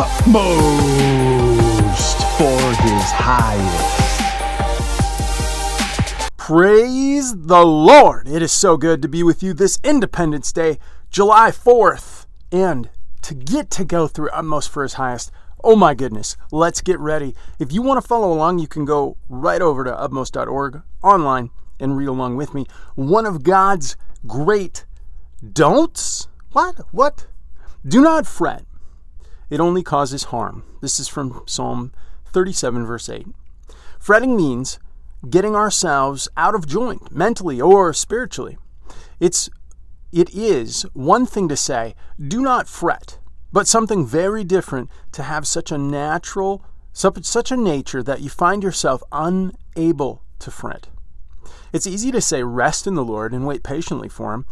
utmost for his highest. Praise the Lord! It is so good to be with you this Independence Day, July 4th, and to get to go through utmost for his highest. Oh my goodness, let's get ready. If you want to follow along, you can go right over to utmost.org online and read along with me. One of God's great don'ts? What? What? Do not fret. It only causes harm. This is from Psalm 37, verse 8. Fretting means getting ourselves out of joint, mentally or spiritually. It's it is one thing to say, do not fret, but something very different to have such a natural, such a nature that you find yourself unable to fret. It's easy to say, rest in the Lord and wait patiently for Him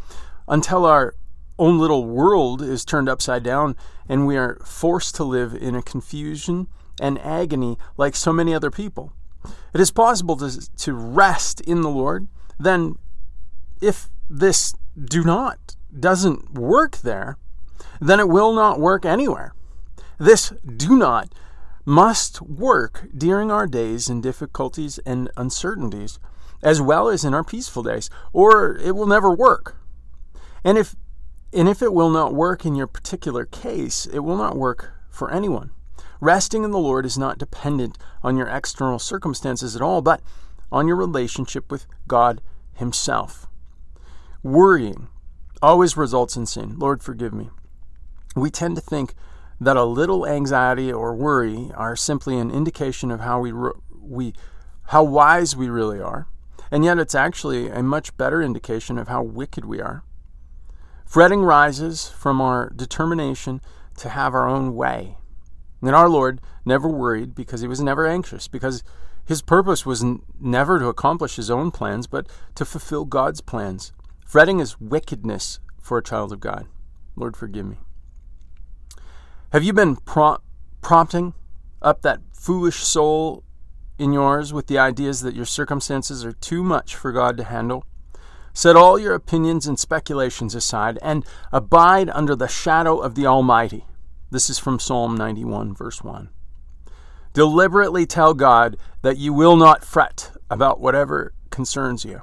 until our own little world is turned upside down and we are forced to live in a confusion and agony like so many other people. It is possible to, to rest in the Lord. Then, if this do not doesn't work there, then it will not work anywhere. This do not must work during our days in difficulties and uncertainties, as well as in our peaceful days, or it will never work. And if and if it will not work in your particular case, it will not work for anyone. Resting in the Lord is not dependent on your external circumstances at all, but on your relationship with God Himself. Worrying always results in sin. Lord, forgive me. We tend to think that a little anxiety or worry are simply an indication of how we we how wise we really are, and yet it's actually a much better indication of how wicked we are. Fretting rises from our determination to have our own way. And our Lord never worried because he was never anxious, because his purpose was n- never to accomplish his own plans, but to fulfill God's plans. Fretting is wickedness for a child of God. Lord, forgive me. Have you been pro- prompting up that foolish soul in yours with the ideas that your circumstances are too much for God to handle? Set all your opinions and speculations aside and abide under the shadow of the Almighty. This is from Psalm 91, verse 1. Deliberately tell God that you will not fret about whatever concerns you.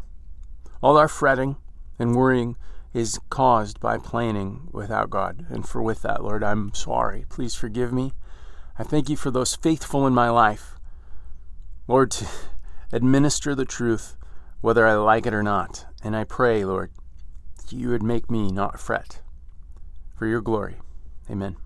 All our fretting and worrying is caused by planning without God. And for with that, Lord, I'm sorry. Please forgive me. I thank you for those faithful in my life. Lord, to administer the truth, whether I like it or not. And I pray, Lord, that you would make me not fret. For your glory. Amen.